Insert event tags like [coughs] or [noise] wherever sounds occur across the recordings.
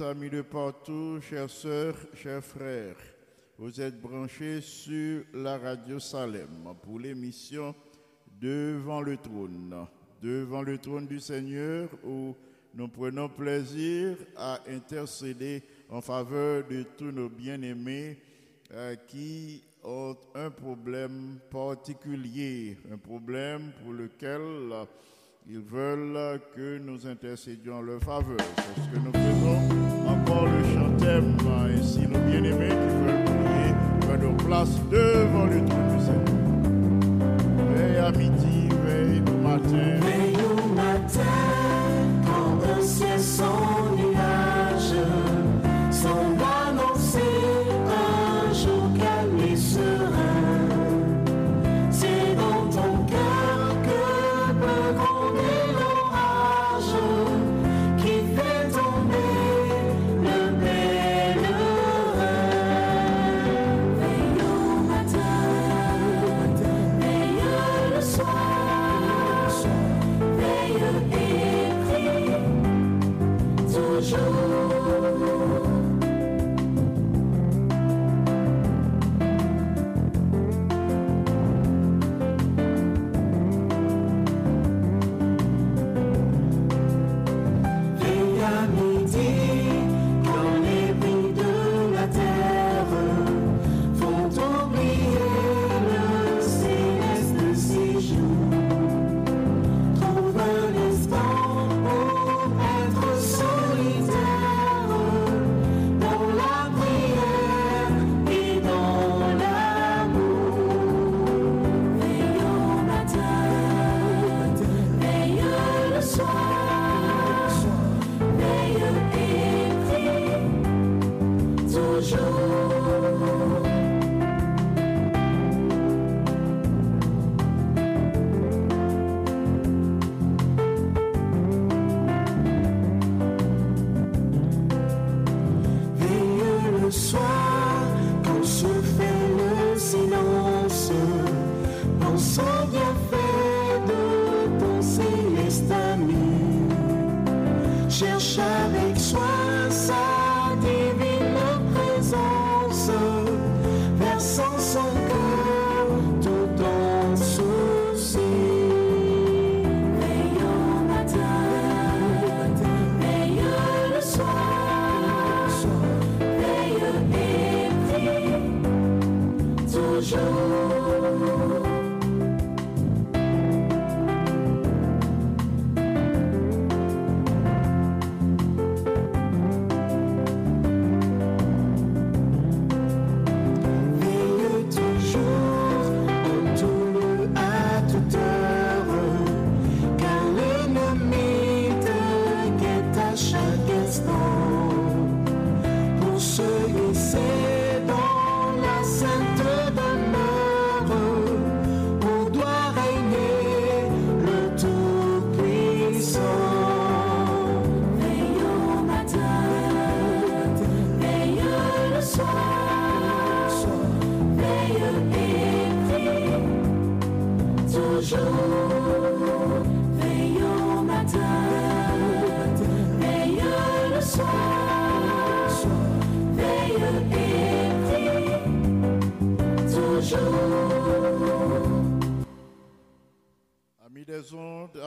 amis de partout, chères sœurs, chers frères. Vous êtes branchés sur la radio Salem pour l'émission Devant le trône. Devant le trône du Seigneur où nous prenons plaisir à intercéder en faveur de tous nos bien-aimés euh, qui ont un problème particulier, un problème pour lequel... Ils veulent que nous intercédions leur faveur. C'est ce que nous faisons encore le chantème. Hein, et si nos bien-aimés qui veulent prier, prennent leur place devant le trône du Seigneur. Veille à midi, veille au matin. bienfaits de ton céleste ami. Cherche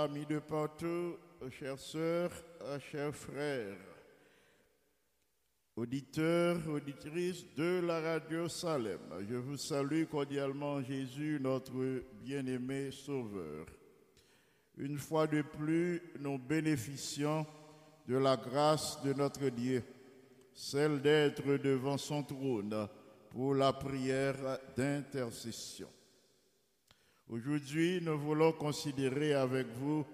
amis de partout, chères sœurs, chers frères, auditeurs, auditrices de la radio Salem, je vous salue cordialement en Jésus, notre bien-aimé Sauveur. Une fois de plus, nous bénéficions de la grâce de notre Dieu, celle d'être devant son trône pour la prière d'intercession. Aujourd'hui, nous voulons considérer avec vous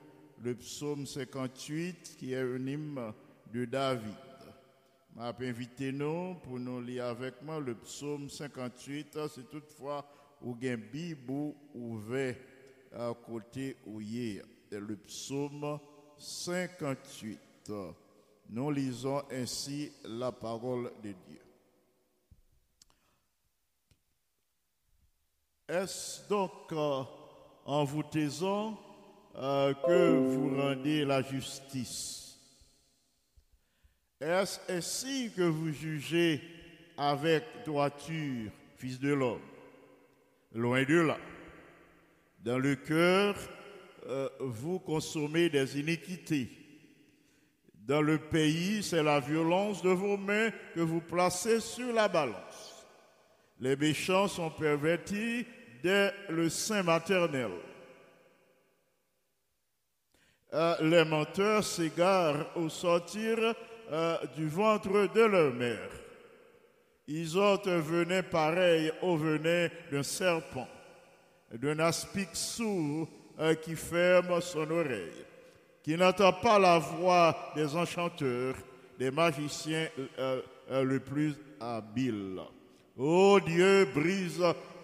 le psaume 58 qui est un hymne de David. M'a invité nous pour nous lire avec moi le psaume 58. C'est toutefois a une Bible ouvert à côté a. C'est le psaume 58. Nous lisons ainsi la parole de Dieu. Est-ce donc euh, en vous taisant euh, que vous rendez la justice? Est-ce ainsi que vous jugez avec droiture, fils de l'homme? Loin de là. Dans le cœur, euh, vous consommez des iniquités. Dans le pays, c'est la violence de vos mains que vous placez sur la balance. Les méchants sont pervertis dès le sein maternel. Euh, les menteurs s'égarent au sortir euh, du ventre de leur mère. Ils ont un venin pareil au venin d'un serpent, d'un aspic sourd euh, qui ferme son oreille, qui n'entend pas la voix des enchanteurs, des magiciens le plus habiles. Ô Dieu, brise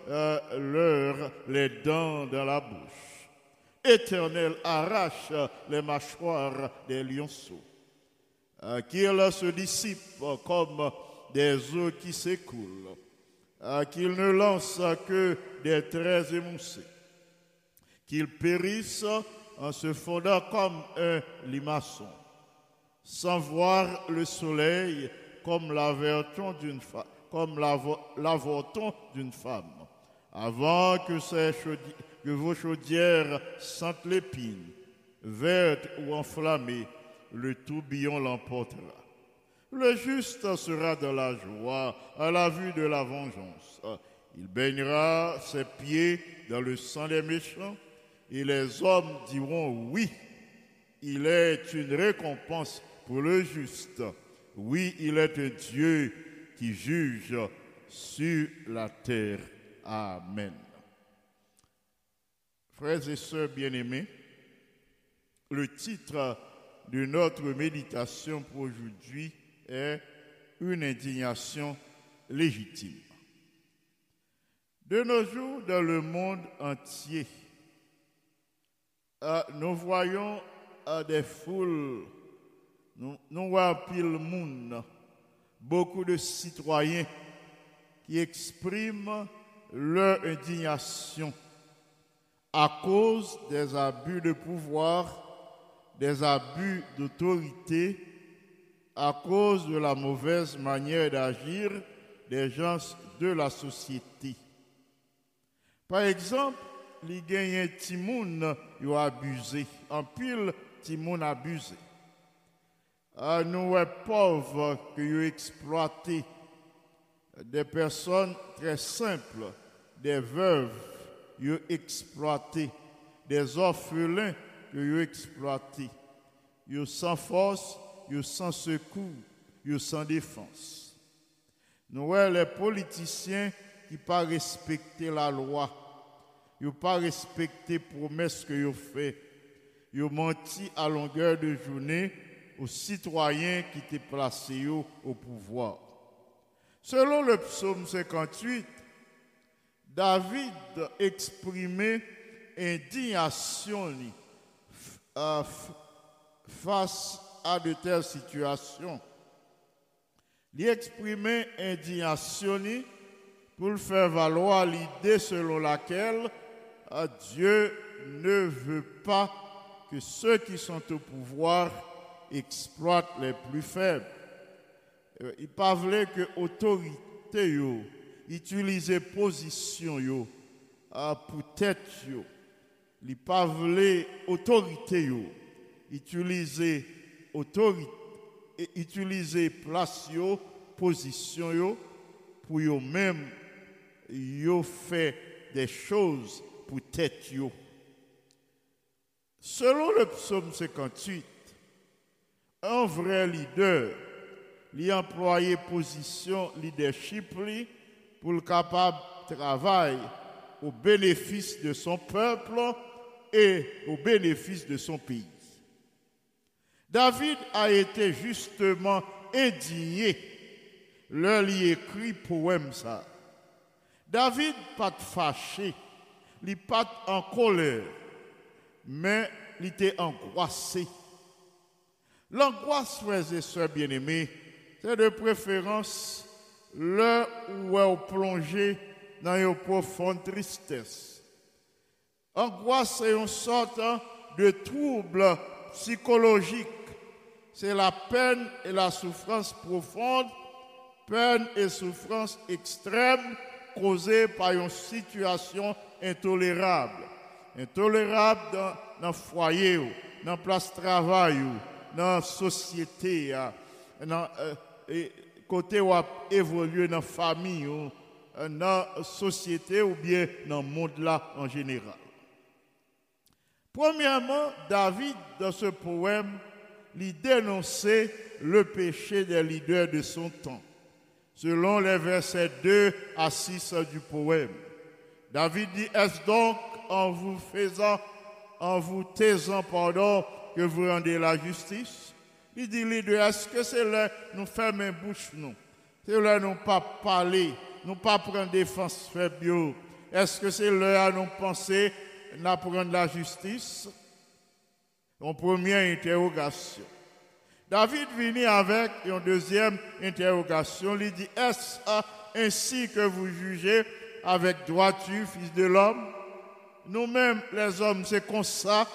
euh, leur les dents dans la bouche. Éternel, arrache les mâchoires des lionceaux. Euh, Qu'ils se dissipent comme des eaux qui s'écoulent. Euh, Qu'ils ne lancent que des traits émoussés. Qu'ils périssent en se fondant comme un limaçon sans voir le soleil comme l'avorton d'une femme, avant que, vos chaudières sentent l'épine, verte ou enflammée, le tourbillon l'emportera. Le juste sera dans la joie à la vue de la vengeance. Il baignera ses pieds dans le sang des méchants, et les hommes diront oui. Il est une récompense pour le juste. Oui, il est un Dieu qui juge sur la terre. Amen. Frères et sœurs bien-aimés, le titre de notre méditation pour aujourd'hui est Une indignation légitime. De nos jours, dans le monde entier, euh, nous voyons euh, des foules, nous, voyons pile monde, beaucoup de citoyens qui expriment leur indignation à cause des abus de pouvoir, des abus d'autorité, à cause de la mauvaise manière d'agir des gens de la société. Par exemple, les gagnants Timoun ont abusé, en pile Timoun abusé. Ah, nous pauvres qui ont exploité des personnes très simples, des veuves, ils exploité, des orphelins ont exploité. Ils sans force, ils sans secours, ils sans défense. Nous voyons les politiciens qui pas respecter la loi, ils pas respecté promesses que ont fait. Ils ont menti à longueur de journée aux citoyens qui étaient placés au pouvoir. Selon le psaume 58, David exprimait indignation face à de telles situations. Il exprimait indignation pour faire valoir l'idée selon laquelle euh, Dieu ne veut pas que ceux qui sont au pouvoir exploitent les plus faibles. Euh, Il pas voulu que autorité yo utiliser position yo euh, pour tête yo. Pas voulu autorité yo utiliser place yo position yo pour yo même yo fait des choses pour tête. Selon le psaume 58, un vrai leader, lui employer position leadership li, pour le capable travail au bénéfice de son peuple et au bénéfice de son pays. David a été justement indigné leur lui écrit poème ça. David pas de fâché, il pas en colère, mais il était angoissé. L'angoisse, frères et sœurs bien-aimés, c'est de préférence l'heure où elle plongé dans une profonde tristesse. Angoisse est une sorte de trouble psychologique. C'est la peine et la souffrance profonde, peine et souffrance extrême causées par une situation intolérable. Intolérable dans, le foyer, dans la place de travail, dans la société, ah, dans euh, côté où a évolué dans la famille, euh, dans la société ou bien dans le monde là en général. Premièrement, David, dans ce poème, il dénonçait le péché des leaders de son temps, selon les versets 2 à 6 du poème. David dit, est-ce donc en vous faisant, en vous taisant, pardon, que vous rendez la justice? Il dit, leader, est-ce que c'est là nous fermer bouche, nous? C'est là nous pas parler, nous pas prendre défense faible. Est-ce que c'est là nous penser, nous prendre la justice? En première interrogation. David vient avec une deuxième interrogation. Il dit, est-ce ainsi que vous jugez avec droiture, fils de l'homme? Nous-mêmes, les hommes, c'est comme ça,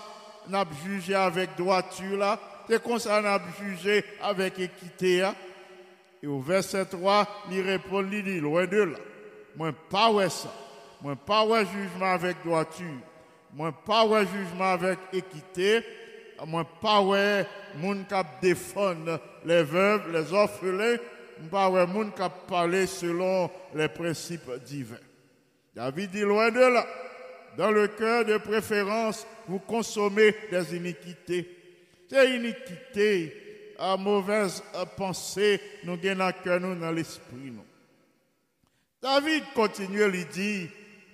nous jugé avec droiture là. C'est comme ça, nous jugé avec équité là. Et au verset 3, il répond, il dit, loin de là. Moi, pas ouais ça. Moi, pas ouais jugement avec droiture. Moi, pas ouais jugement avec équité. Moi, pas ouais moun kap défendre les veuves, les orphelins. Moi, pas ouais moun kap parler selon les principes divins. David dit, loin de là. Dans le cœur de préférence, vous consommez des iniquités. Ces iniquités, à mauvaise pensée, nous gagnons cœur, nous dans l'esprit. David continue, il dit,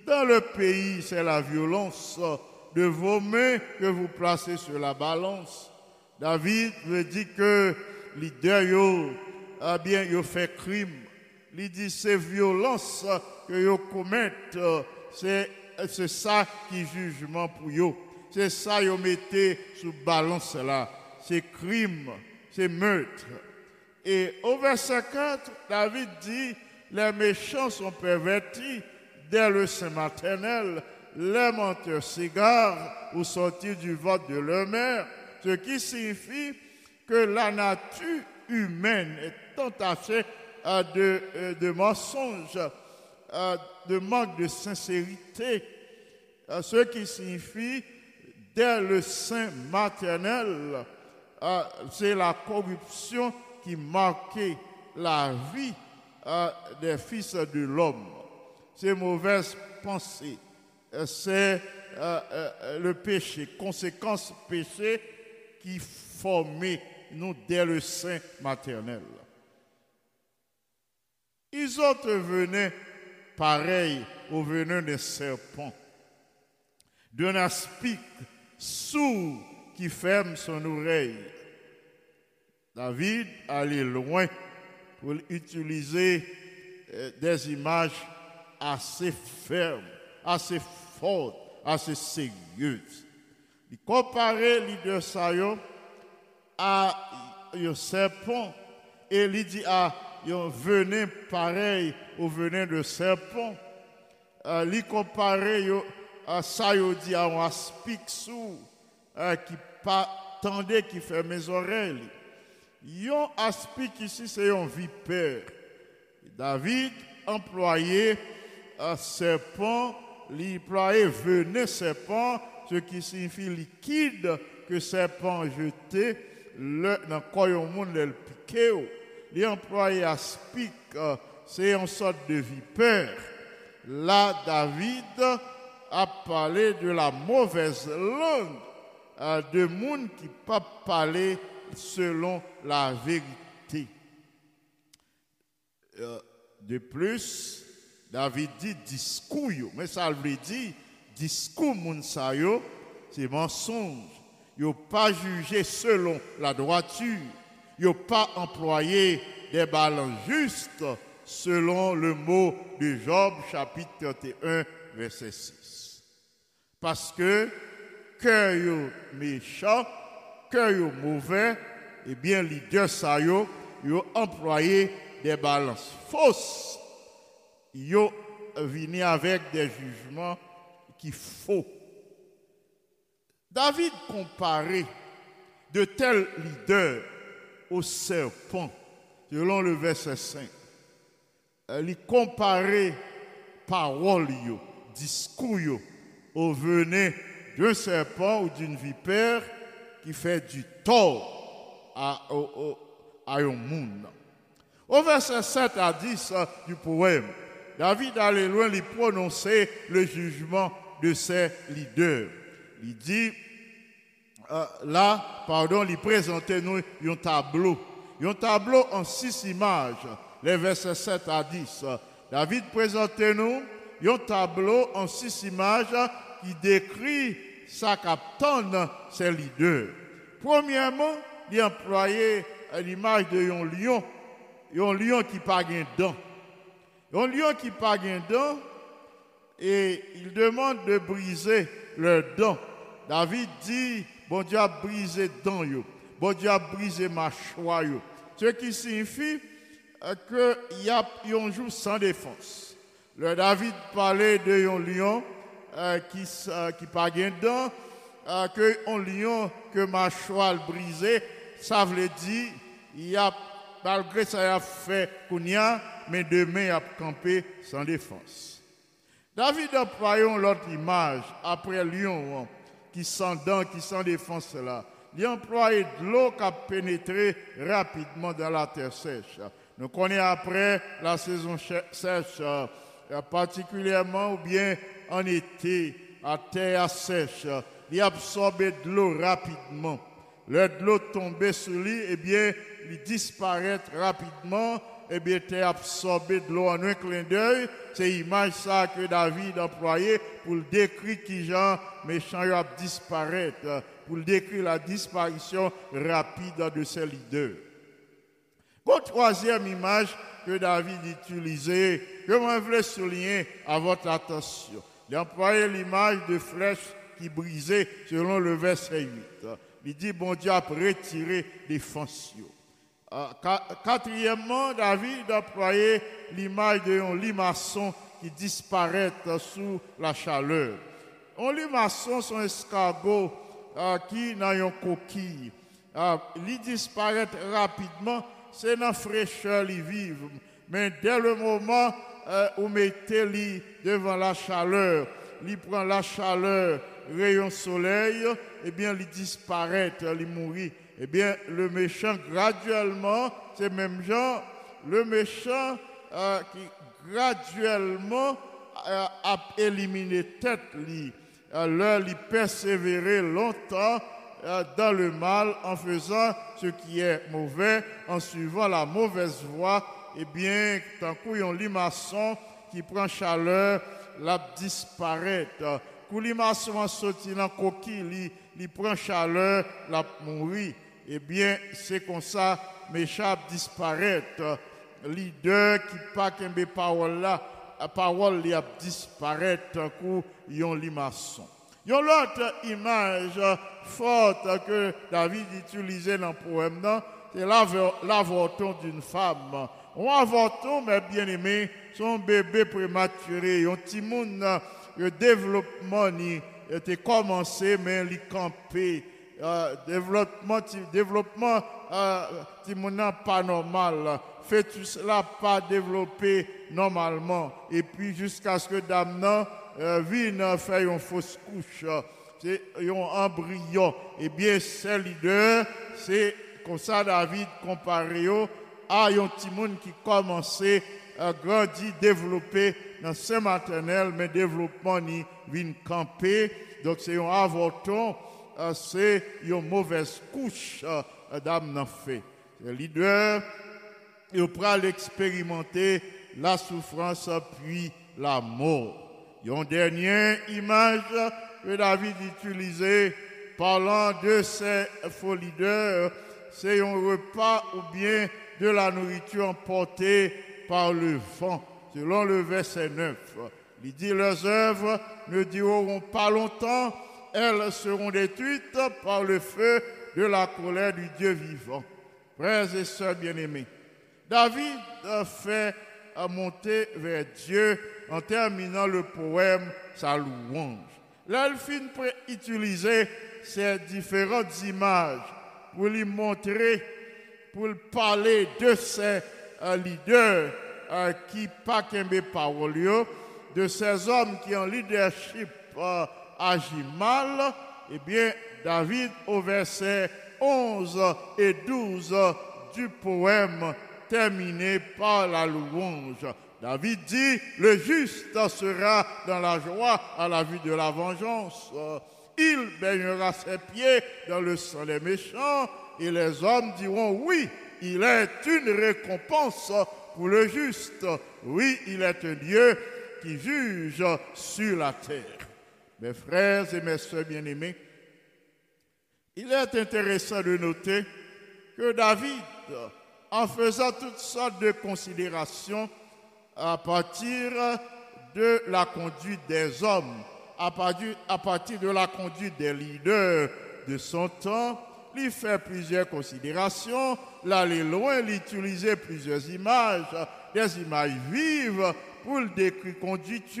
dans le pays, c'est la violence de vos mains que vous placez sur la balance. David veut dire que leader yo, a bien, yo fait crime. Il dit, c'est violence que yo commettent, c'est, c'est ça qui jugement pour yo. C'est ça yo mettez sous balance là. C'est crime, c'est meurtre. Et au verset 4, David dit, les méchants sont pervertis dès le sein maternel, les menteurs s'égarent au sortir du vote de leur mère, ce qui signifie que la nature humaine est entachée euh, de, mensonges, de manque de sincérité, euh, ce qui signifie dès le sein maternel, euh, c'est la corruption qui marquait la vie euh, des fils de l'homme. Ces mauvaises pensées, euh, c'est le péché, conséquence péché qui formait nous dès le sein maternel. Ils autres venaient pareil au venin des serpents, d'un aspic sourd qui ferme son oreille. David allait loin pour utiliser euh, des images assez fermes, assez fortes, assez sérieuses. Il comparait ça yo à un serpent et il dit à un venin pareil au venin de serpent. Euh, il comparait ça yo dit à un aspic sous euh, qui pas qui fait mes oreilles. Yon aspic ici c'est un vipère. David employait un serpent, il employait venin serpent, ce qui signifie liquide que serpent jeté le, dans le monde le piqué. Il employait aspic, euh, c'est une sorte de vipère. Là, David a parlé de la mauvaise langue euh, de monde qui pas parler selon la vérité. Euh, de plus, David dit discours, mais ça veut dire discours c'est mensonge. Yo pas jugé selon la droiture. Yo pas employé des balances justes selon le mot de Job chapitre 31 verset 6. Parce que cœur méchant, cœur mauvais, eh bien les deux ça yo, yo employé des balances fausses. Yo venu avec des jugements qui faux. David comparait de tels leaders au serpent, selon le verset 5. Il comparait parole, discours au venin d'un serpent ou d'une vipère qui fait du tort à, au- au- à un monde. Au verset 7 à 10 euh, du poème, David allait loin lui prononcer le jugement de ses leaders. Il dit, euh, là, pardon, il présentait nous un tableau. Un tableau en six images, les versets 7 à 10. David présentait nous un tableau en six images qui décrit sa capitaine, ses leaders. Premièrement, il employait l'image de un lion, un lion qui n'a pas de. Un lion qui n'a pas de et il demande de briser leurs dents. David dit, bon Dieu a brisé dents, bon Dieu a brisé mâchoire. yo. Ce qui signifie euh, qu'il y a un jour sans défense. Le David parlait de un lion euh, qui euh, qui pas de dents, euh, que un lion que mâchoire brisé, ça veut dire il y a malgré ça il a fait kounia, mais demain il a campé sans défense. David employons l'autre image après lion hein, qui sans dents, qui sans défense là. Il employé de l'eau qui a pénétré rapidement dans la terre sèche. Nous connaissons après la saison sèche, euh, particulièrement ou bien en été, à terre sèche. Il absorbé de l'eau rapidement. Le de l'eau tombait sur lui, eh bien, il disparaît rapidement, eh bien, était absorbé de l'eau en un clin d'œil. C'est l'image ça que David employé pour décrire qui genre méchant a disparaître, pour décrire la disparition rapide de ses leaders. Une troisième image que David utilisait, que je voulais souligner à votre attention. Il employait l'image de flèche qui brisait selon le verset 8. Il dit, bon Dieu a retiré des fonciaux. Euh, qua- Quatrièmement, David employait l'image d'un limaçon qui disparaît sous la chaleur. Un limaçon, c'est un escargot euh, qui n'a une coquille. Euh, il disparaît rapidement, c'est dans la fraîcheur il vivent. Mais dès le moment euh, où mettez lui devant la chaleur, il prend la chaleur, rayon soleil, eh bien, il disparaît, il mourit. Eh bien, le méchant, graduellement, c'est même genre, le méchant euh, qui graduellement euh, a éliminé tête, lui, euh, lui persévérer longtemps euh, dans le mal en faisant ce qui est mauvais, en suivant la mauvaise voie, eh bien, tant un limaçon qui prend chaleur, la disparaît. Quand limaçon dans coquille, il, prend chaleur, la mourit. Eh bien, c'est comme ça, mes chats disparaissent leader qui pas qu'un parole là, parole a disparaître un coup yon limaçon. Yon l'autre image forte que David utilisait dans le poème c'est l'avo- l'avorton d'une femme. Un avorton, mes bien-aimés, son bébé prématuré, un petit monde, le développement était commencé, mais il campé. Euh, développement, développement, euh, pas normal. Fœtus là pas développé normalement. Et puis jusqu'à ce que dame nan euh, vienne faire une fausse couche. C'est un embryon. Eh bien, c'est leader, c'est comme ça David comparé à un petit monde qui commençait à grandir, développer dans ce maternel, mais développement ni vient camper. Donc c'est un avorton, c'est une mauvaise couche d'âme n'en fait. Le leader, il pourra l'expérimenter la souffrance puis la mort. Une dernière image que David utilisait parlant de ces faux leaders, c'est un repas ou bien de la nourriture emportée par le vent, selon le verset 9. Il dit, leurs œuvres ne dureront pas longtemps, elles seront détruites par le feu de la colère du Dieu vivant. Frères et sœurs bien-aimés, David fait monter vers Dieu en terminant le poème sa louange. Finit par utiliser ces différentes images pour lui montrer, pour parler de ces euh, leaders euh, qui pas qu'aimer parole, de ces hommes qui en leadership euh, agit mal. Eh bien, David, au verset 11 et 12 du poème, terminé par la louange. David dit, le juste sera dans la joie à la vue de la vengeance. Il baignera ses pieds dans le sang des méchants et les hommes diront, oui, il est une récompense pour le juste. Oui, il est un Dieu qui juge sur la terre. Mes frères et mes sœurs bien-aimés, il est intéressant de noter que David, en faisant toutes sortes de considérations à partir de la conduite des hommes, à partir, à partir de la conduite des leaders de son temps, il fait plusieurs considérations, l'aller loin, il utilisait plusieurs images, des images vives pour le décrire conduite,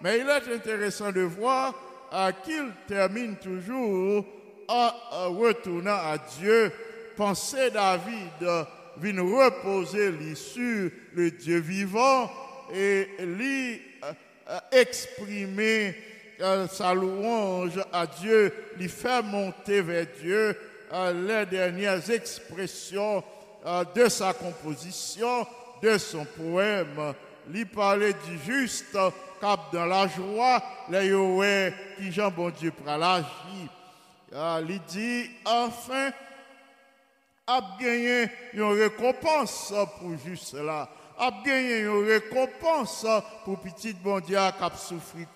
mais il est intéressant de voir euh, qu'il termine toujours en euh, retournant à Dieu. Pensez David vient reposer sur le Dieu vivant et lui euh, exprimer sa louange à Dieu, lui faire monter vers Dieu les dernières expressions de sa composition, de son poème. Lui parler du juste cap dans la joie, les yoé qui Jean bon Dieu. Euh, Il dit enfin a gagné une récompense pour juste là. A gagné une récompense pour petit bon Dieu qui a souffert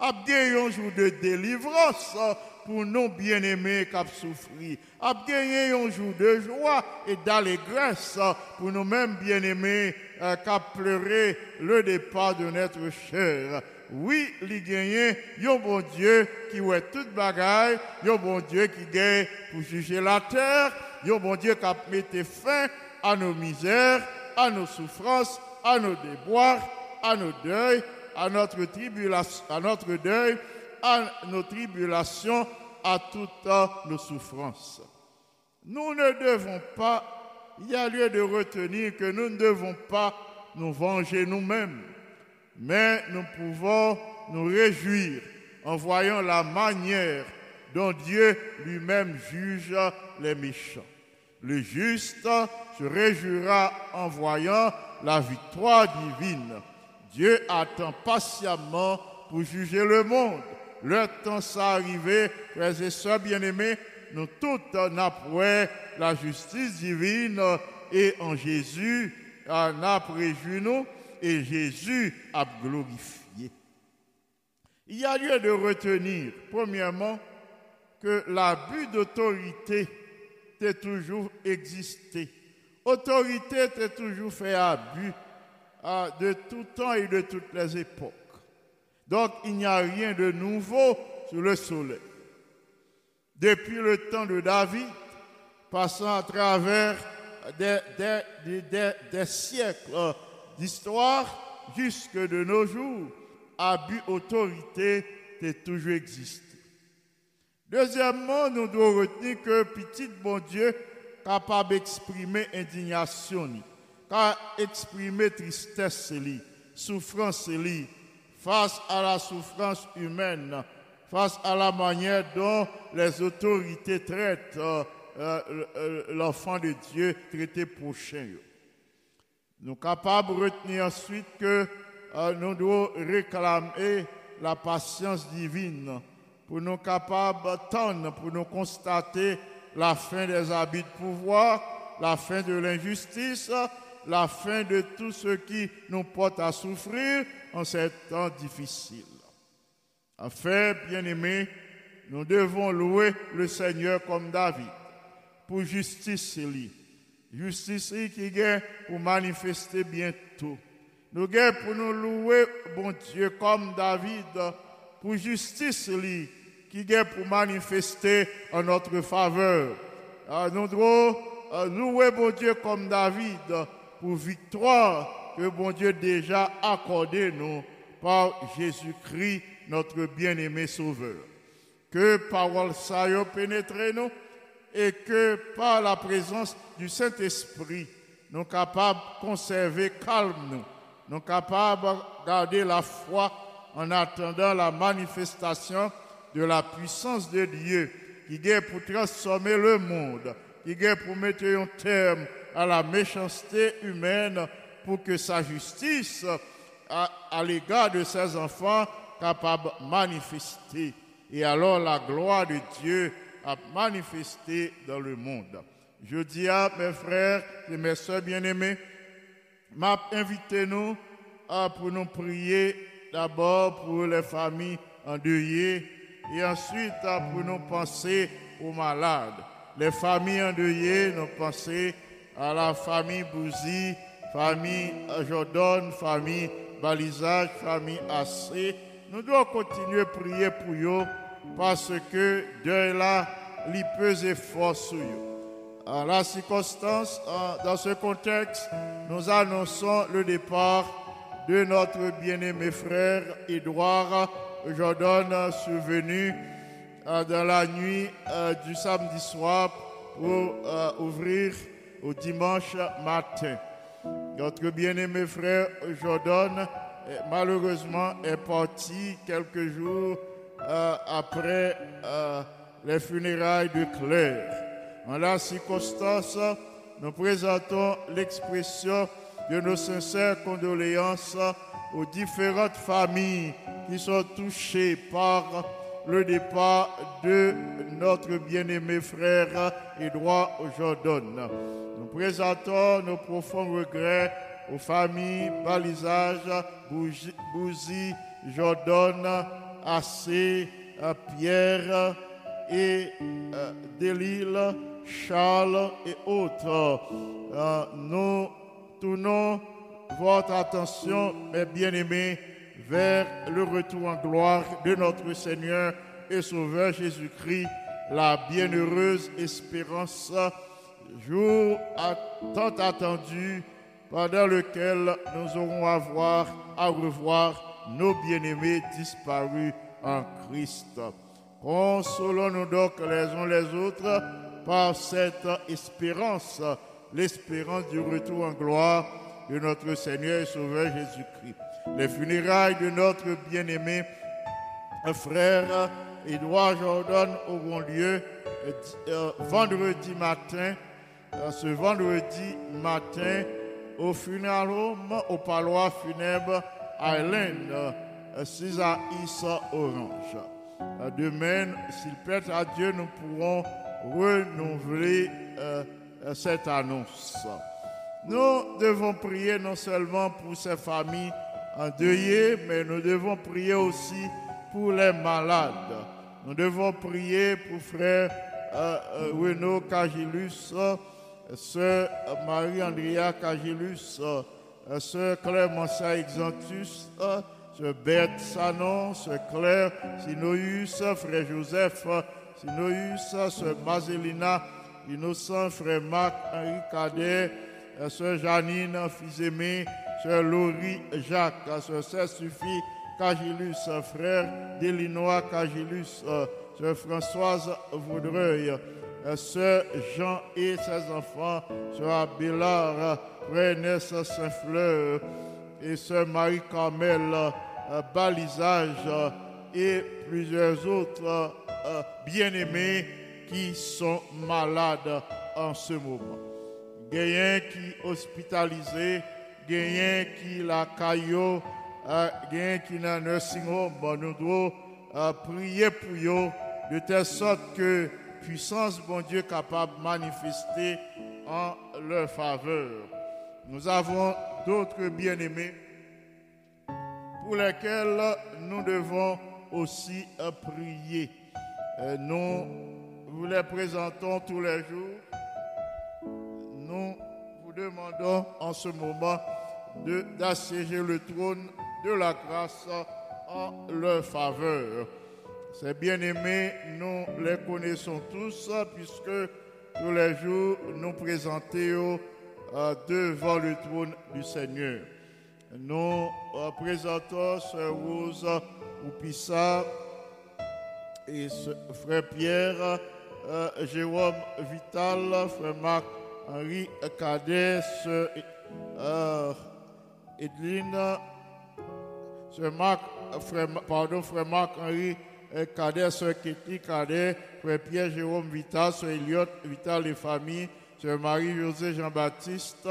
connaît. A gagné un jour de délivrance pour nos bien-aimés qui ont souffert. A gagné un jour de joie et d'allégresse pour nous-mêmes bien-aimés euh, qui ont pleuré le départ de notre cher. Oui, il gagne un bon Dieu qui est toute bagaille, un bon Dieu qui gagne pour juger la terre, un bon Dieu qui a fin à nos misères, à nos souffrances, à nos déboires, à nos deuils, à notre tribulation, à notre deuil, à nos tribulations, à toutes nos souffrances. Nous ne devons pas, il y a lieu de retenir que nous ne devons pas nous venger nous-mêmes, mais nous pouvons nous réjouir en voyant la manière dont Dieu lui-même juge les méchants. Le juste se réjouira en voyant la victoire divine. Dieu attend patiemment pour juger le monde. Le temps s'est arrivé, frères et sœurs bien-aimés, nous toutes n'apprêtons la justice divine et en Jésus, on a préju nous et Jésus a glorifié. Il y a lieu de retenir, premièrement, que l'abus d'autorité a toujours existé autorité t'a toujours fait abus euh, de tout temps et de toutes les époques. Donc il n'y a rien de nouveau sur le soleil. Depuis le temps de David, passant à travers des, siècles d'histoire jusque de nos jours, abus autorité a toujours existé. Deuxièmement, nous devons retenir que petit bon Dieu capable d'exprimer indignation, capable d'exprimer tristesse, souffrance face à la souffrance humaine, face à la manière dont les autorités traitent euh, euh, euh, l'enfant de Dieu, traité prochain. Nous sommes capables de retenir ensuite que nous devons réclamer la patience divine pour nous capables d'attendre, pour nous constater la fin des habits de pouvoir, la fin de l'injustice, la fin de tout ce qui nous porte à souffrir en ces temps difficiles. Enfin, bien-aimés, nous devons louer le Seigneur comme David pour justice li. Justice qui est pour manifester bientôt. Nous avons pour nous louer bon Dieu comme David pour justice li qui est pour manifester en notre faveur. Ah, Nous devons euh, louer bon Dieu comme David pour victoire que bon Dieu déjà accordé nous par Jésus-Christ, notre bien-aimé Sauveur. Que parole ça yo pénètre nous et que par la présence du Saint-Esprit, nous capables de conserver calme nous, nous capables de garder la foi en attendant la manifestation de la puissance de Dieu qui est pour transformer le monde, qui est pour mettre un terme à la méchanceté humaine pour que sa justice à, l'égard de ses enfants capable manifester. Et alors la gloire de Dieu a manifesté dans le monde. Je dis à mes frères et mes soeurs bien-aimés, m'a invité nous à pour nous prier d'abord pour les familles endeuillées et ensuite à pour nous penser aux malades. Les familles endeuillées, nous penser à la famille Bouzy, famille Jordan, famille Balisage, famille AC. Nous devons continuer à prier pour eux parce que Dieu là, il peut fort sur eux. En la circonstance, dans ce contexte, nous annonçons le départ de notre bien-aimé frère Édouard Jordan, survenu euh, dans la nuit euh, du samedi soir pour euh, ouvrir au dimanche matin. Notre bien-aimé frère Jordan, malheureusement, est parti quelques jours euh, après euh, les funérailles de Claire. En la circonstance, nous présentons l'expression de nos sincères condoléances aux différentes familles qui sont touchées par le départ de notre bien-aimé frère Édouard Jordan. Nous présentons nos profonds regrets aux familles Balisage, Bouzy, Jordan, Assé, Pierre et euh, Delille, Charles et autres. Euh, nous tournons votre attention, mes bien-aimés, vers le retour en gloire de notre Seigneur et Sauveur Jésus-Christ, la bienheureuse espérance, jour tant attendu, pendant lequel nous aurons à voir, à revoir nos bien-aimés disparus en Christ. Consolons-nous donc les uns les autres par cette espérance, l'espérance du retour en gloire de notre Seigneur et Sauveur Jésus-Christ. Les funérailles de notre bien-aimé frère Édouard Jordan auront lieu euh, euh, vendredi matin, euh, ce vendredi matin, au funérarium, au palois funèbre Island, euh, 6 à East Orange. Demain, s'il plaît à Dieu, nous pourrons renouveler cette annonce. Nous devons prier non seulement pour ces familles endeuillées, mais nous devons prier aussi pour les malades. Nous devons prier pour frère euh, euh, Renaud Cagilus, euh, Sœur Marie-Andrea Cagilus, euh, Sœur Claire Mansa Exantus, Sœur Berthe Sanon, Sœur Claire Sinoïus, Frère Joseph Sinoïus, Sœur Mazelina Innocent, Frère Marc Henri Cadet, Sœur Janine Fils aimé, Sœur Laurie Jacques, Sœur Sœur Suffit Cagilus, Frère Delinois Cagilus, Sœur Françoise Vaudreuil, euh, Sœur Jean et ses enfants, Sœur Abélard, Frère Saint-Fleur et Sœur Marie-Carmel euh, Balisage euh, et plusieurs autres euh, bien-aimés qui sont malades en ce moment. Gayen qui hospitalisé, gayen qui la caillou, gayen qui dans nursing home, Bon, nous devons euh, prier pour eux de telle sorte que puissance, bon Dieu, capable de manifester en leur faveur. Nous avons d'autres bien-aimés pour lesquels nous devons aussi euh, prier. Nous vous les présentons tous les jours. Demandons en ce moment d'assiéger le trône de la grâce en leur faveur. Ces bien-aimés, nous les connaissons tous puisque tous les jours nous présentons euh, devant le trône du Seigneur. Nous euh, présentons Sœur Rose Oupissa et ce- Frère Pierre, euh, Jérôme Vital, Frère Marc Henri Cadet, Sœur euh, Edline, Sœur Marc, pardon, frère Marc Henri Cadet, Sœur Ketty Cadet, Frère Pierre Jérôme Vital, Sœur Elliot Vital et famille, Sœur Marie-José Jean-Baptiste,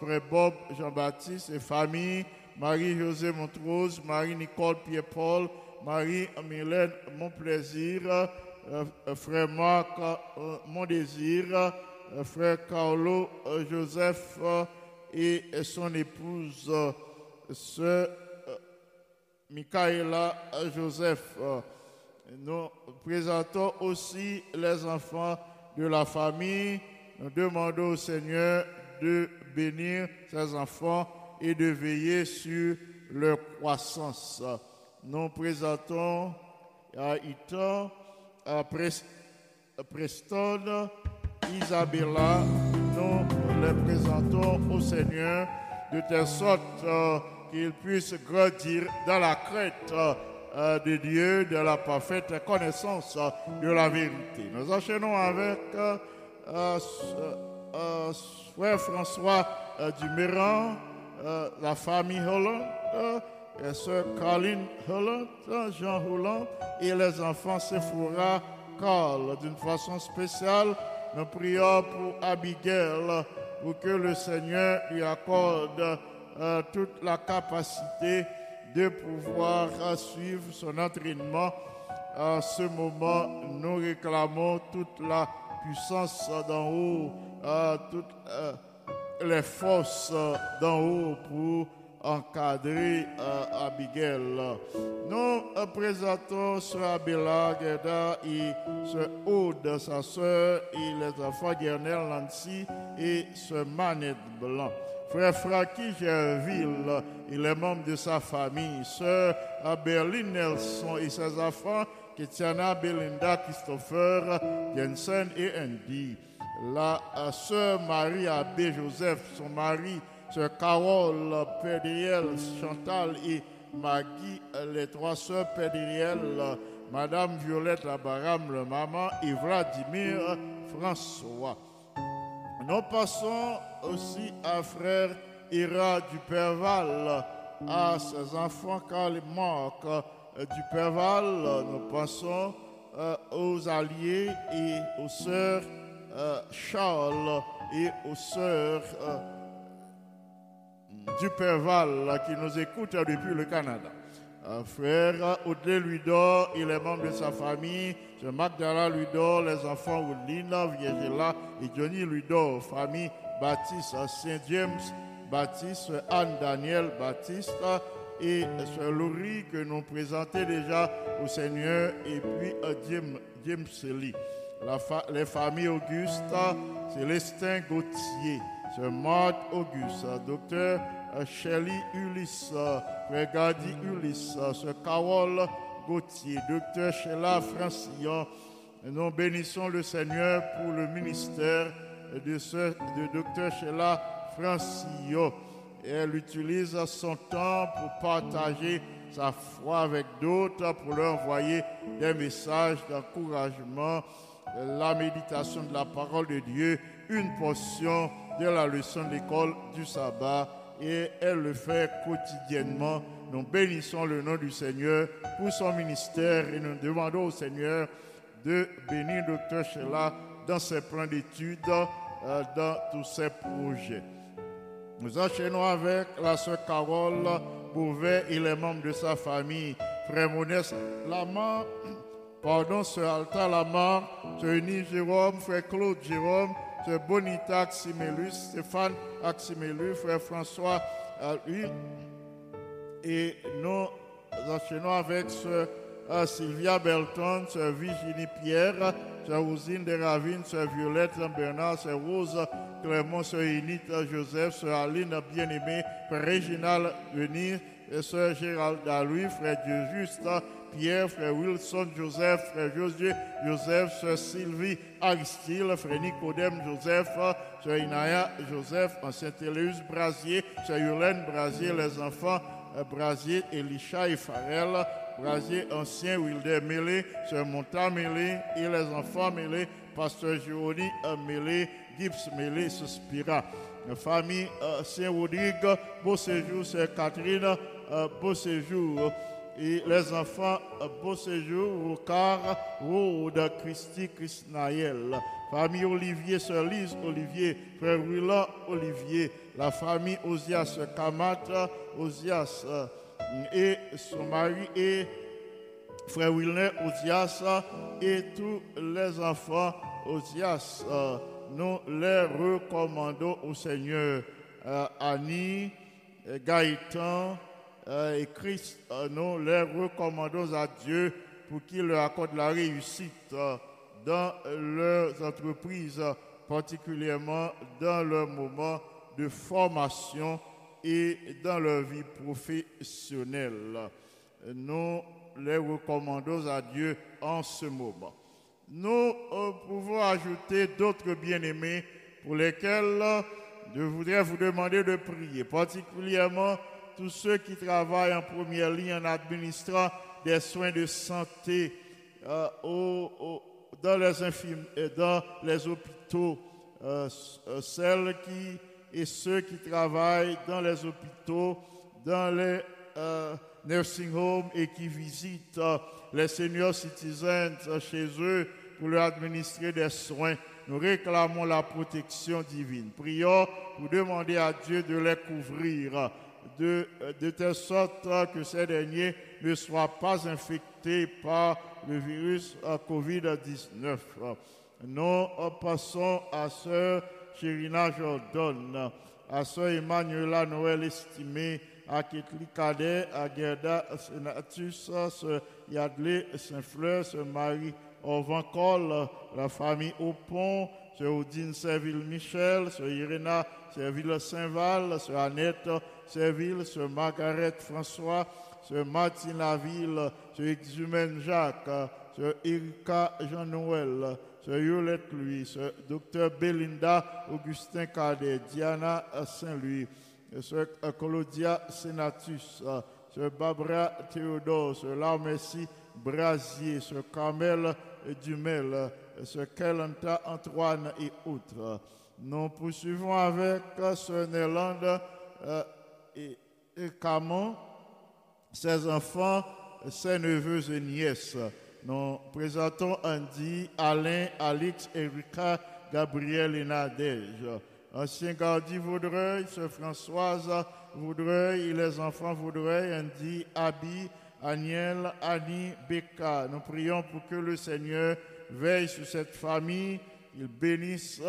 Frère Bob Jean-Baptiste et famille, Marie-José Montrose, Marie-Nicole Pierre-Paul, Marie-Mylène Mon Plaisir, euh, Frère Marc euh, Mon Désir, Frère Carlo euh, Joseph euh, et son épouse, euh, Sœur euh, Michaela Joseph. Euh, Nous présentons aussi les enfants de la famille. Nous demandons au Seigneur de bénir ces enfants et de veiller sur leur croissance. Nous présentons à Itan, à Preston, Isabella, nous les présentons au Seigneur de telle sorte euh, qu'ils puissent grandir dans la crête euh, de Dieu, de la parfaite connaissance euh, de la vérité. Nous enchaînons avec frère François Duméran, la famille Holland, euh, et sœur Caroline Holland, euh, Jean Holland et les enfants Sephora Carl. D'une façon spéciale, nous prions pour Abigail, pour que le Seigneur lui accorde euh, toute la capacité de pouvoir euh, suivre son entraînement. En ce moment, nous réclamons toute la puissance d'en haut, euh, toutes les forces d'en haut pour encadrer euh, Abigail. Nous présentons Sœur Abela Gerda et Sœur Aude, sa sœur, et les enfants Guernel Nancy et Sœur Manette Blanc. Frère Francky Gerville et les membres de sa famille, Sœur Berlin Nelson et ses enfants, Ketiana Belinda Christopher Jensen et Andy. La euh, sœur Marie Abbé Joseph, son mari, sœur Carole Pédriel, Chantal et Maggie, les trois sœurs Pédriel, Madame Violette Labaram, le maman et Vladimir François. Nous passons aussi à frère Ira du Perval, à ses enfants Carl et Marc euh, du Perval. Nous passons euh, aux alliés et aux sœurs euh, Charles et aux sœurs euh, du Perval qui nous écoutent depuis le Canada. Euh, frère Audley Ludor et les membres de sa famille, Magdala Ludor, les enfants Oudlina, Viegela et Johnny Ludor, famille Baptiste, Saint James Baptiste, Anne Daniel Baptiste et Sœur Laurie que nous présentons déjà au Seigneur et puis James, James fa- les familles Auguste, Célestin Gauthier, Sœur Marthe Auguste, Docteur euh, Shelley Ulysse, Frère Gadi Ulysse, euh, Sœur Carole Gauthier, Docteur Sheila Francillon. Nous bénissons le Seigneur pour le ministère de, ce, Docteur Sheila Francillon. Elle utilise son temps pour partager sa foi avec d'autres, pour leur envoyer des messages d'encouragement, la méditation de la parole de Dieu, une portion de la leçon de l'école du sabbat. Et elle le fait quotidiennement. Nous bénissons le nom du Seigneur pour son ministère et nous demandons au Seigneur de bénir Dr. Sheila dans ses plans d'études, euh, dans tous ses projets. Nous enchaînons avec la sœur Carole Bouvet et les membres de sa famille. Frère Monès Lamar, [coughs] pardon, sœur Alta Lamar, Eunice Jérôme, frère Claude Jérôme, sœur Bonita Aximélus, Stéphane Aximélus, frère François lui. Et nous enchaînons avec sœur euh, Sylvia Belton, sœur Virginie Pierre, sœur Rosine de Ravine, sœur Violette Bernard, sœur Rose Clément, sœur Enite Joseph, sœur Aline Bien-Aimée, frère Réginald Venir, sœur Gérald Dalui, frère Dieu Juste, Pierre, frère Wilson Joseph, frère Josué Joseph, sœur Sylvie Aristide, frère Nicodème Joseph, sœur Inaya Joseph, ancien Téléus Brasier, sœur Yolène Brasier, les enfants euh, Brasier, Elisha et Farel, Brasier ancien, Wilder Mélé, sœur Monta Mélé et les enfants Mélé, pasteur Jérôme euh, Mélé, Gibbs Mélé, Suspira. Famille euh, Saint-Rodrigue, beau séjour, sœur Catherine, beau séjour. Et les enfants, euh, beau séjour, Rocard, Rode, Christy, Christnaël. Famille Olivier, sœur Lise Olivier, frère Willan Olivier. La famille Osias Kamat, Osias euh, et son mari et frère Wilner Osias et tous les enfants Osias. euh, nous les recommandons au Seigneur. Annie, Gaëtan euh, et Christ, euh, nous les recommandons à Dieu pour qu'il leur accorde la réussite euh, dans leurs entreprises, particulièrement dans leur moment de formation et dans leur vie professionnelle. Nous les recommandons à Dieu en ce moment. Nous pouvons ajouter d'autres bien-aimés pour lesquels je voudrais vous demander de prier, particulièrement tous ceux qui travaillent en première ligne en administrant des soins de santé euh, euh, dans les hôpitaux, euh, celles qui et ceux qui travaillent dans les hôpitaux, dans les nursing homes et qui visitent les seniors citizens chez eux pour leur administrer des soins. Nous réclamons la protection divine. Prions pour demander à Dieu de les couvrir de, de telle sorte que ces derniers ne soient pas infectés par le virus euh, COVID-19. Nous euh, passons à Sœur Chérina Jordan, à Sœur Emmanuela Noël estimée, à Ketli Cadet, à Gerda Senatus, Sœur Yadley Saint-Fleur, Sœur Marie Orvancol, la famille Aupont, Sœur Odine Serville-Michel, Sœur Irena Serville-Saint-Val, Sœur Annette Serville, Sœur Margaret François, Sœur Martine Laville, Sœur Exumène Jacques, Sœur Erika Jean-Noël, Sœur Yolette Louis, Sœur Docteur Belinda Augustin Cadet, Diana Saint-Louis, Sœur Claudia Senatus, Sœur Barbara Théodore, Sœur Larmessi Brasier, Sœur Carmel Dumel, Sœur Kelanta Antoine et autres. Nous poursuivons avec Sœur Nélande euh, et, Camon, ses enfants, ses neveux et nièces. Nous présentons Andy, Alain, Alix, Erika, Gabriel et Nadège. Ancien gardien Vaudreuil, Sœur Françoise Vaudreuil et les enfants Vaudreuil, Andy, Abby, Aniel, Annie, Becca. Nous prions pour que le Seigneur veille sur cette famille, il bénisse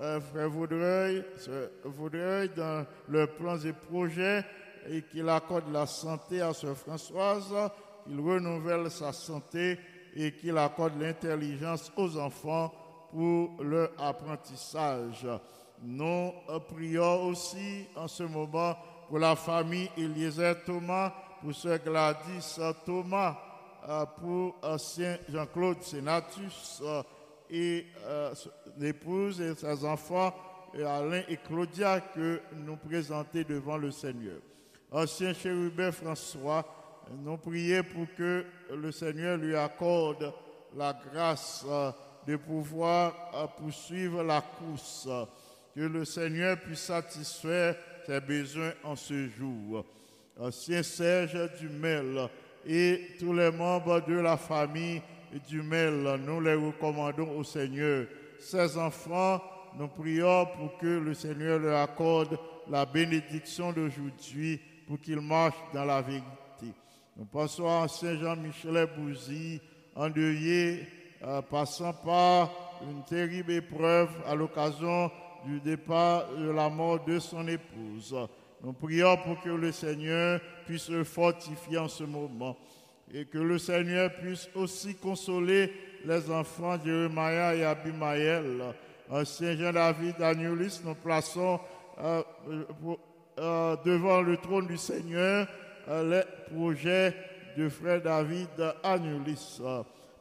euh, Frère Vaudreuil, dans leurs plans et projets et qu'il accorde la santé à Sœur Françoise, qu'il renouvelle sa santé et qu'il accorde l'intelligence aux enfants pour leur apprentissage. Nous prions aussi en ce moment pour la famille Eliezer Thomas, pour Sœur Gladys Thomas, euh, pour euh, Saint Jean-Claude Sénatus euh, et euh, l'épouse et ses enfants, Alain et Claudia, que nous présentons devant le Seigneur. Ancien chérubin François, nous prions pour que le Seigneur lui accorde la grâce euh, de pouvoir euh, poursuivre la course, que le Seigneur puisse satisfaire ses besoins en ce jour. Ancien Serge Dumel et tous les membres de la famille Dumel, nous les recommandons au Seigneur. Ses enfants, nous prions pour que le Seigneur leur accorde la bénédiction d'aujourd'hui, pour qu'ils marchent dans la vérité. Nous pensons à Saint Jean-Michel Bouzy, endeuillé, euh, passant par une terrible épreuve à l'occasion du départ de la mort de son épouse. Nous prions pour que le Seigneur puisse le fortifier en ce moment et que le Seigneur puisse aussi consoler les enfants Jérémia et Abimaël. Ancien Jean-David Agnulis, nous plaçons euh, euh, devant le trône du Seigneur euh, les projets de frère David Agnulis.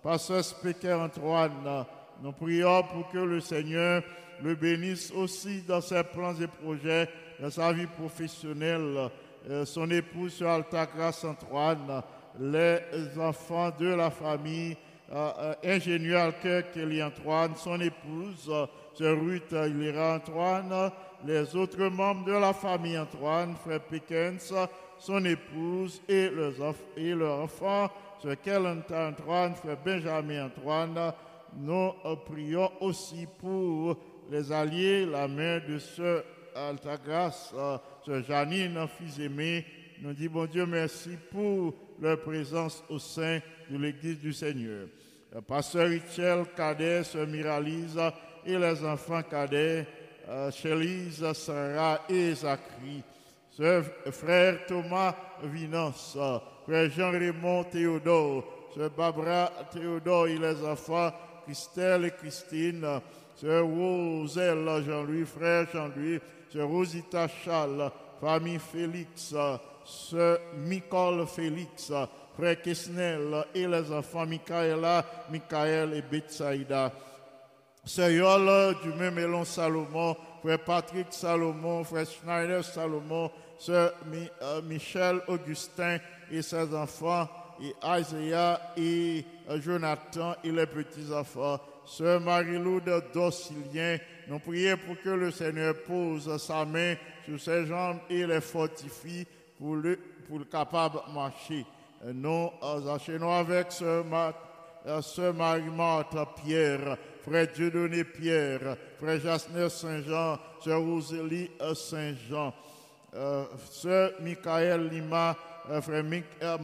Pasteur Specker Antoine, nous prions pour que le Seigneur le bénisse aussi dans ses plans et projets, dans sa vie professionnelle, son épouse Altagrace Antoine, les enfants de la famille, euh, euh, ingénieur Kelly Antoine, son épouse, euh, sœur Ruth Hilera Antoine, les autres membres de la famille Antoine, frère Pickens, son épouse et leurs, et leurs enfants, sœur Kellen Antoine, frère Benjamin Antoine. Nous prions aussi pour les alliés, la mère de sœur Altagrace, euh, sœur Janine, fils aimé. Nous disons, bon Dieu, merci pour leur présence au sein de l'Église du Seigneur. Euh, Pasteur Richel, Cadet, sœur Miralise et les enfants cadets, euh, Chélise, Sarah et Zachary. Sœur, frère Thomas Vinance, euh, frère Jean-Raymond Théodore, sœur Barbara Théodore et les enfants Christelle et Christine, sœur Roselle Jean-Louis, frère Jean-Louis, sœur Rosita Charles, famille Félix, sœur Nicole Félix, frère Kesnel et les enfants Michaela, Michael et Betsaïda. Sœur Yol du même Élon Salomon, frère Patrick Salomon, frère Schneider Salomon, sœur euh, Michel Augustin et ses enfants, et Isaiah et euh, Jonathan et les petits-enfants, sœur Marie-Loude Docilien, nous prions pour que le Seigneur pose sa main sur ses jambes et les fortifie pour le, pour le capable marcher. Nous euh, enchaînons avec ce. Euh, Sœur Marie-Marthe Pierre, Frère Dieudonné Pierre, Frère Jasner Saint-Jean, Sœur Rosélie euh, Saint-Jean, euh, Sœur Michael Lima, Frère Mick, euh,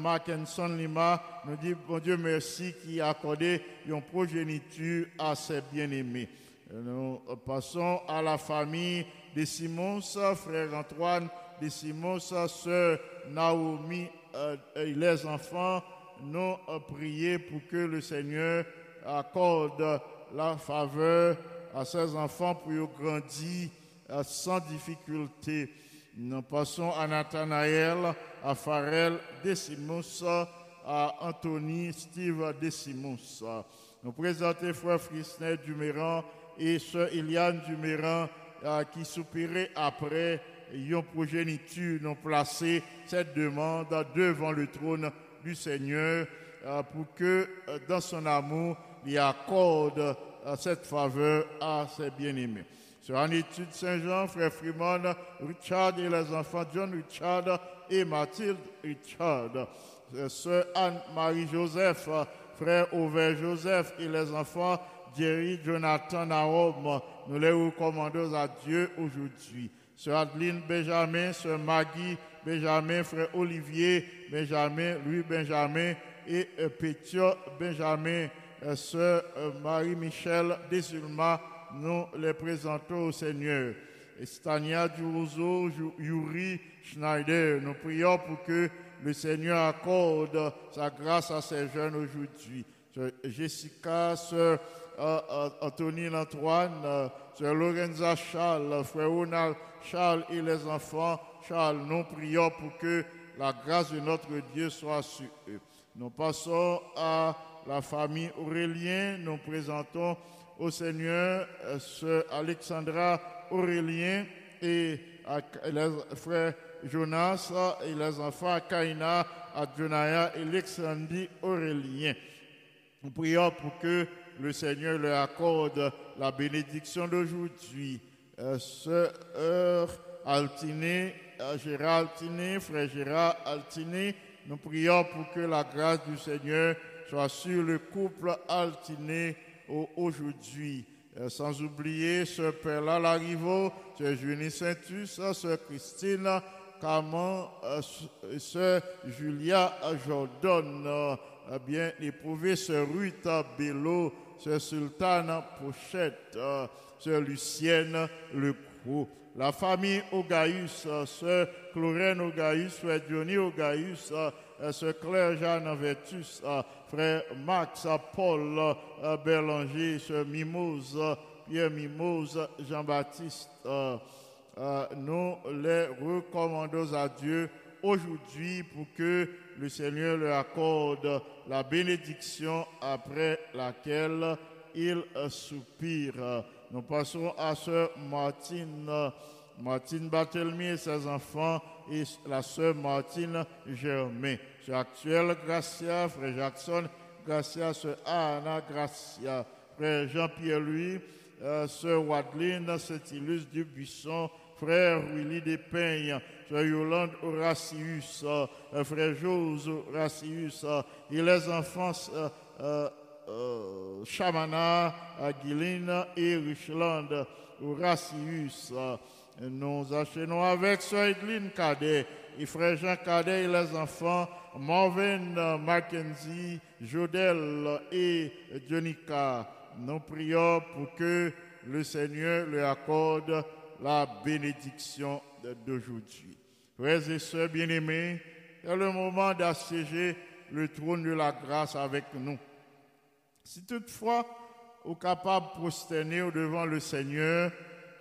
Lima, nous dit, bon Dieu, merci qui a accordé une progéniture à ses bien-aimés. Nous passons à la famille de Simons, Frère Antoine de Simons, Sœur Naomi euh, et les enfants, nous euh, prions pour que le Seigneur accorde la faveur à ses enfants pour qu'ils grandissent euh, sans difficulté. Nous passons à Nathanaël, à Pharrell Décimus, à Anthony Steve Décimus. Nous présentons Frère Frisnet Duméran et Sœur Eliane Duméran qui soupiraient après une progéniture, nous placé cette demande devant le trône du Seigneur euh, pour que euh, dans son amour, il accorde euh, cette faveur à ses bien-aimés. Sur en Saint-Jean, frère Freeman, Richard et les enfants John Richard et Mathilde Richard. Sœur Anne-Marie-Joseph, euh, frère Auvert Joseph et les enfants Jerry, Jonathan, Naom, nous les recommandons à Dieu aujourd'hui. Sœur Adeline Benjamin, Sœur Maggie Benjamin, frère Olivier Benjamin, Louis Benjamin et euh, Pétio Benjamin, euh, Sœur euh, Marie-Michel Desulma, nous les présentons au Seigneur. Stania Durozo, Ju- Yuri Schneider, nous prions pour que le Seigneur accorde sa grâce à ces jeunes aujourd'hui. Sœur Jessica, Sœur Antonine Antoine, Sœur Lorenza Charles, Frère Ronald Charles et les enfants Charles, nous prions pour que la grâce de notre Dieu soit sur eux. Nous passons à la famille Aurélien. Nous présentons au Seigneur euh, Alexandra Aurélien et les frères Jonas et les enfants Kaina, Adjonaya et Alexandrie Aurélien. Nous prions pour que le Seigneur leur accorde la bénédiction d'aujourd'hui. Euh, Sœur Altiné, euh, Gérard Altiné, frère Gérard Altiné, nous prions pour que la grâce du Seigneur soit sur le couple Altiné au- aujourd'hui. Euh, sans oublier ce Père-là Larivo, Sœur Julie Saintus, Sœur Christine Caman, euh, Sœur Julia Jordan, euh, euh, bien éprouvée Sœur Ruth Bello, Sœur Sultane Pochette, euh, Sœur Lucienne Lecroux. La famille Ogaïus, euh, Sœur Chlorène Ogaïus, Frère Johnny Ogaïus, euh, euh, Sœur Claire Jeanne Vertus, euh, Frère Max euh, Paul euh, Berlanger, Sœur Mimose, euh, Pierre Mimose, Jean-Baptiste. euh, euh, nous les recommandons à Dieu aujourd'hui pour que le Seigneur leur accorde la bénédiction après laquelle il soupire. Nous passons à sœur Martine, Martine Barthélemy et ses enfants et la sœur Martine Germain. Sœur Actuelle Gracia, frère Jackson Gracia, sœur Anna Gracia, frère Jean-Pierre Louis, euh, sœur Wadeline Saint-Ilus Dubuisson, frère Willy Despeignes, sœur Yolande Horacius, euh, frère Jose Horacius, euh, et les enfants euh, euh, euh, Chamana, euh, Guiline et Richland Horacius. euh, nous enchaînons avec sœur Cadet et frère Jean Cadet et les enfants Marvin euh, Mackenzie, Jodel et Jonica. Nous prions pour que le Seigneur leur accorde la bénédiction d'aujourd'hui. Frères et sœurs bien-aimés, c'est le moment d'assiéger le trône de la grâce avec nous. Si toutefois, vous capable de prosterner devant le Seigneur,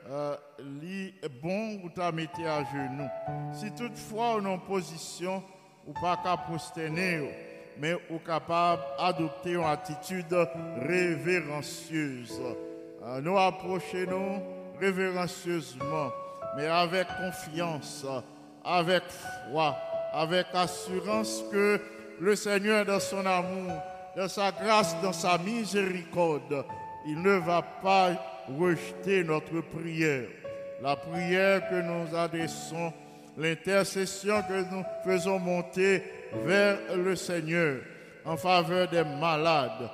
euh, li bon ou t'a mettez à genoux. Si toutefois, on en position, ou pas qu'à prosterner, mais ou capable d'adopter une attitude révérencieuse. Euh, nous approchons révérencieusement, mais avec confiance, avec foi, avec assurance que le Seigneur, dans son amour, dans sa grâce, dans sa miséricorde, il ne va pas rejeter notre prière. La prière que nous adressons, l'intercession que nous faisons monter vers le Seigneur en faveur des malades.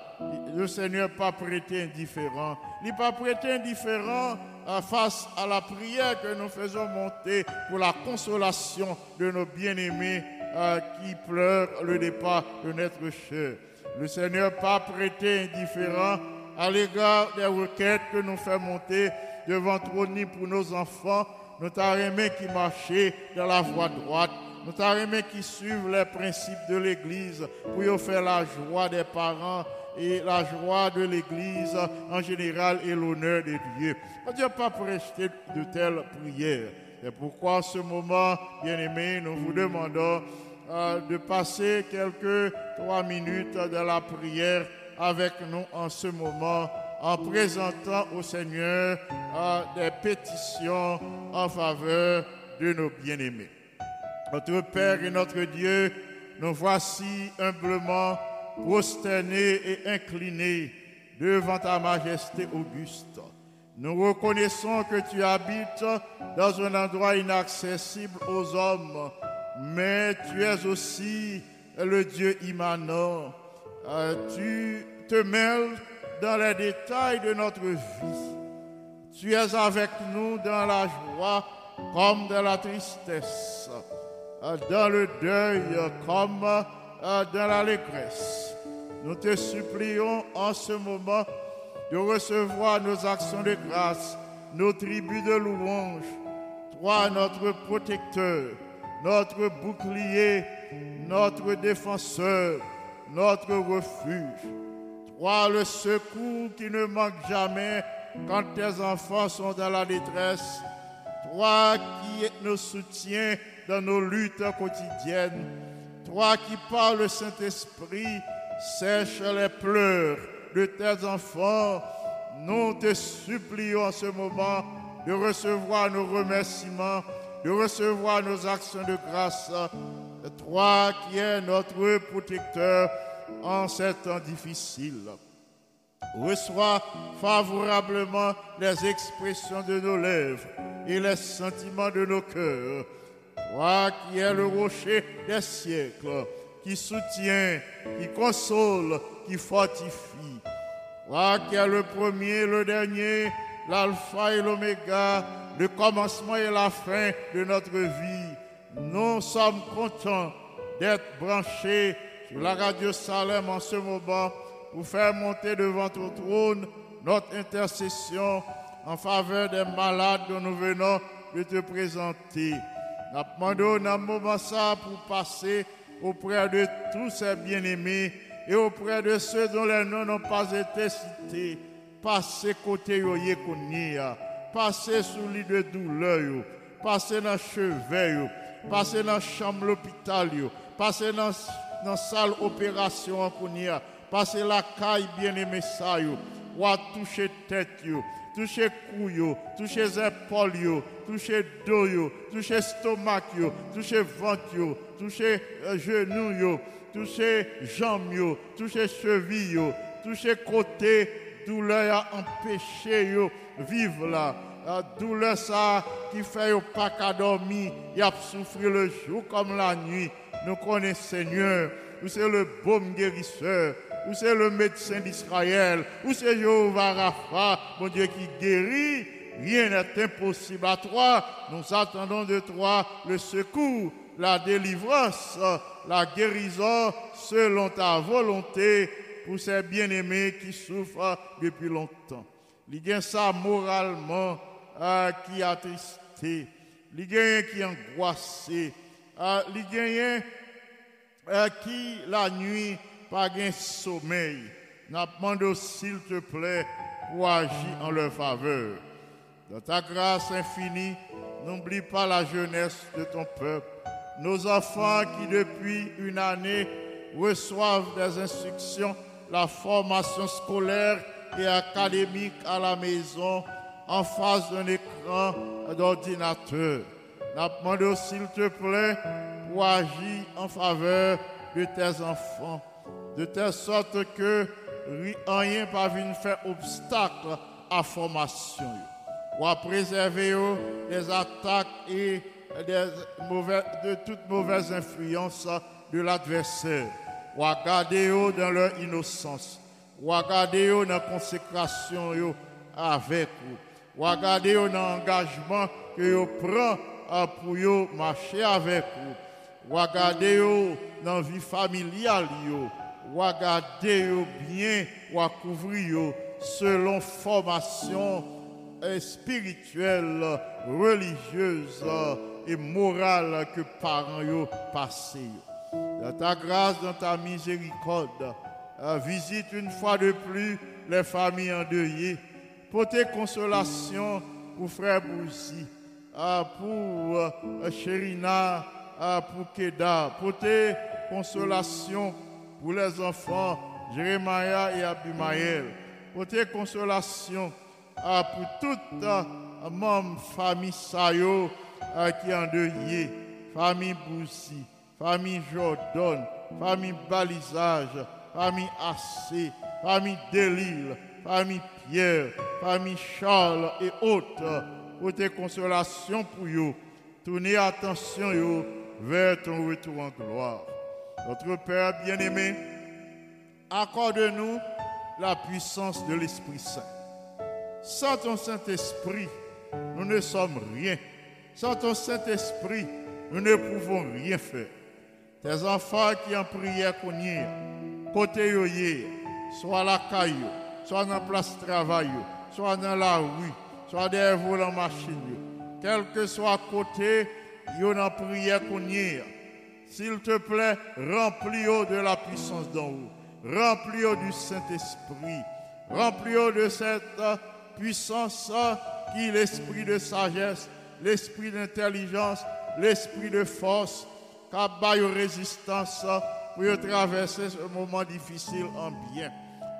Le Seigneur pas prêté indifférent. Il n'est pas prêté indifférent face à la prière que nous faisons monter pour la consolation de nos bien-aimés euh, qui pleurent le départ de notre cher. Le Seigneur pas prêté indifférent à l'égard des requêtes que nous faisons monter devant trône pour nos enfants. Nous aimé qui marchaient dans la voie droite. Nous qui suivent les principes de l'Église pour y faire la joie des parents et la joie de l'Église en général et l'honneur de Dieu. On ne pas prêter de telles prières. C'est pourquoi ce moment, bien-aimés, nous vous demandons euh, de passer quelques trois minutes de la prière avec nous en ce moment en présentant au Seigneur euh, des pétitions en faveur de nos bien-aimés. Notre Père et notre Dieu, nous voici humblement prosternés et inclinés devant ta majesté auguste. Nous reconnaissons que tu habites dans un endroit inaccessible aux hommes, mais tu es aussi le Dieu immanent. Euh, tu te mêles dans les détails de notre vie. Tu es avec nous dans la joie comme dans la tristesse, euh, dans le deuil comme dans l'allégresse. Nous te supplions en ce moment de recevoir nos actions de grâce, nos tribus de louange. Toi, notre protecteur, notre bouclier, notre défenseur, notre refuge. Toi, le secours qui ne manque jamais quand tes enfants sont dans la détresse. Toi qui nous soutiens dans nos luttes quotidiennes. Toi qui par le Saint-Esprit sèche les pleurs de tes enfants. Nous te supplions en ce moment de recevoir nos remerciements, de recevoir nos actions de grâce. Toi qui es notre protecteur en ces temps difficiles. Reçois favorablement les expressions de nos lèvres et les sentiments de nos cœurs. Toi qui es le rocher des siècles, qui soutient, qui console, qui fortifie. Toi qui es le premier, le dernier, l'alpha et l'oméga, le commencement et la fin de notre vie. Nous sommes contents d'être branchés sur la radio Salem en ce moment pour faire monter devant ton trône notre intercession en faveur des malades dont nous venons de te présenter. Nous demandons dans moment pour passer auprès de tous ces bien-aimés et auprès de ceux dont les noms n'ont pas été cités. Passer côté yoye kounia, passer sous lit de douleur, passer dans chevet, passer dans chambre l'hôpital, passer dans dans salle opération en kounia, passer la caille bien-aimé ça ou à toucher tête toucher couille, toucher épaules yo, toucher dos yo, toucher stomac yo, toucher ventre yo, toucher euh, genou yo, toucher jambes yo, toucher cheville yo, toucher côté douleur a empêché yo vivre là. La douleur ça qui fait yo pas qu'à dormir, a souffrir le jour comme la nuit. Nous connaissons Seigneur, vous c'est le baume guérisseur, vous c'est le médecin d'Israël, vous c'est Jéhovah Rapha, mon Dieu qui guérit. Rien n'est impossible à toi. Nous attendons de toi le secours, la délivrance, la guérison selon ta volonté pour ces bien-aimés qui souffrent depuis longtemps. Il y ça moralement euh, qui attristé, il y qui angoissé, euh, il euh, qui la nuit pas gain sommeil. Nous demandons s'il te plaît pour agir en leur faveur. Dans ta grâce infinie, n'oublie pas la jeunesse de ton peuple, nos enfants qui depuis une année reçoivent des instructions, la formation scolaire et académique à la maison en face d'un écran d'ordinateur. Demandons s'il te plaît pour agir en faveur de tes enfants, de telle sorte que rien pas venu faire obstacle à la formation. Ou à préserver des attaques et des de toute mauvaise influence de l'adversaire. Ou à garder dans leur innocence. Ou à garder dans la consécration avec eux. Ou à garder dans l'engagement que vous prenez euh, pour marcher avec vous. Ou à garder dans la vie familiale. Ou à garder eux bien. Ou à couvrir selon formation spirituelle, religieuse et morale que parents yo passé. yo. Dans ta grâce, dans ta miséricorde, euh, visite une fois de plus les familles endeuillées. Portez consolation pour frère Boussi, euh, pour euh, Chérina, pour Keda. Portez consolation pour les enfants Jérémia et Abimaël. Portez consolation euh, pour toute euh, membre famille Sayo euh, qui est endeuillée, famille Boussi, famille Jordan, famille Balisage, famille Assé, famille Delille, famille Pierre, famille Charles et autres. Portez consolation pour eux. Tournez attention vers ton retour en gloire. Notre Père bien-aimé, accorde-nous la puissance de l'Esprit Saint. Sans ton Saint-Esprit, nous ne sommes rien. Sans ton Saint-Esprit, nous ne pouvons rien faire. Tes enfants qui en prière côté yo yé, soit à la caille, soit dans la place de travail, soit dans la rue, soit derrière volant machine, yo. quel que soit côté, yo dans prière est. S'il te plaît, remplis-nous de la puissance d'en haut. Remplis-nous du Saint-Esprit. Remplis-nous de cette puissance qui est l'esprit de sagesse, l'esprit d'intelligence, l'esprit de force, qui résistance pour traverser ce moment difficile en bien.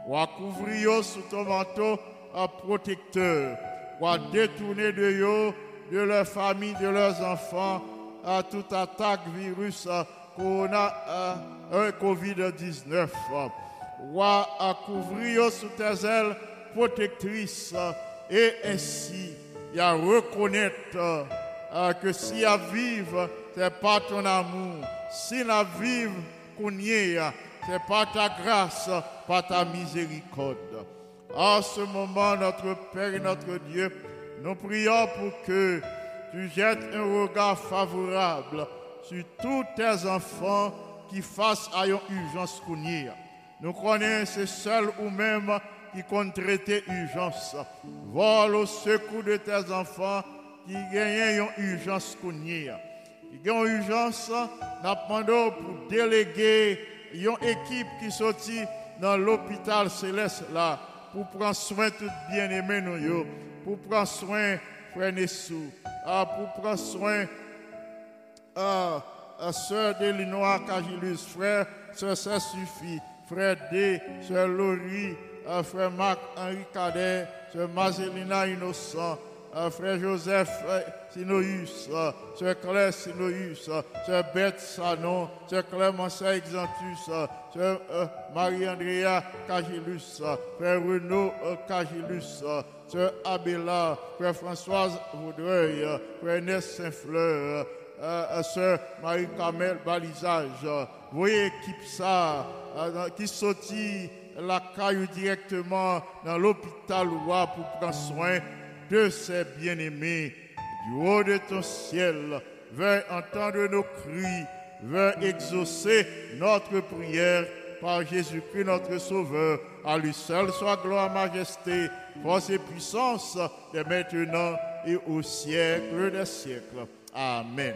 Ou à couvrir sous ton manteau un protecteur. Ou à détourner de eux, de leur famille, de leurs enfants, à toute attaque virus corona, un COVID-19. Ou à couvrir sous tes ailes protectrices et ainsi, y a reconnaître que si à vivre, c'est pas ton amour. Si la vivre, qu'on y est, c'est pas ta grâce, pas ta miséricorde. En ce moment, notre Père et notre Dieu, nous prions pour que tu jettes un regard favorable sur tous tes enfants qui face à une urgence Nous connaissons c'est seul ou même qui compte traiter urgence. Vol au secours de tes enfants qui gagnent une urgence y a une urgence, nous pour déléguer une équipe qui sortit dans l'hôpital céleste là, pour prendre soin de tout bien-aimé nous, pour prendre soin frère Nessou, ah, pour prendre soin ah, à sœur Delinois Cagilus, frère, sœur ça suffit, frère D, sœur Laurie, ah, frère Marc Henri Cadet, sœur Mazelina Innocent, frère Joseph Sinoïus, sœur Claire Sinoïus, sœur Beth Sanon, sœur Clémence Exantus, sœur euh, Marie-Andrea Cagilus, frère Renaud euh, Cagilus, sœur Abela, frère Françoise Vaudreuil, frère Ernest Saint-Fleur, euh, sœur Marie-Camel Balisage. voyez équipe ça, qui sortit la caillou directement dans l'hôpital pour prendre soin de ses bien-aimés. Du haut de ton ciel, veuille entendre nos cris, veuille exaucer notre prière par Jésus-Christ notre Sauveur. À lui seul soit gloire, majesté, force et puissance, dès maintenant et au siècle des siècles. Amen.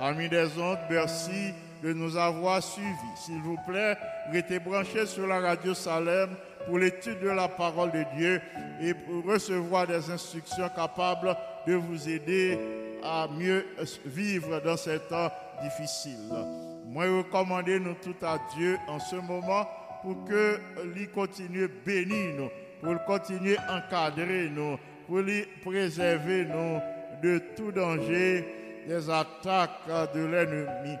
Amis des ondes, merci de nous avoir suivis. S'il vous plaît, restez branchés sur la radio Salem pour l'étude de la parole de Dieu et pour recevoir des instructions capables de vous aider à mieux vivre dans ces temps difficiles. Moi, recommandez nous tout à Dieu en ce moment pour que lui continue bénir nous, pour continuer encadrer nous, pour lui préserver nous de tout danger des attaques de l'ennemi.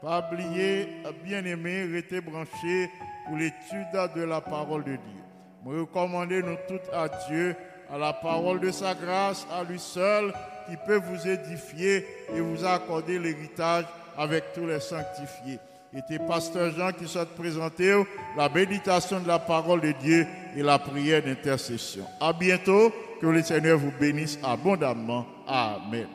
Pas oublier, bien-aimé, restez branché pour l'étude de la parole de Dieu. Me recommandez nous toutes à Dieu, à la parole de sa grâce, à lui seul, qui peut vous édifier et vous accorder l'héritage avec tous les sanctifiés. Et tes pasteurs Jean qui souhaitent présenter la méditation de la parole de Dieu et la prière d'intercession. À bientôt, que le Seigneur vous bénisse abondamment. Amen.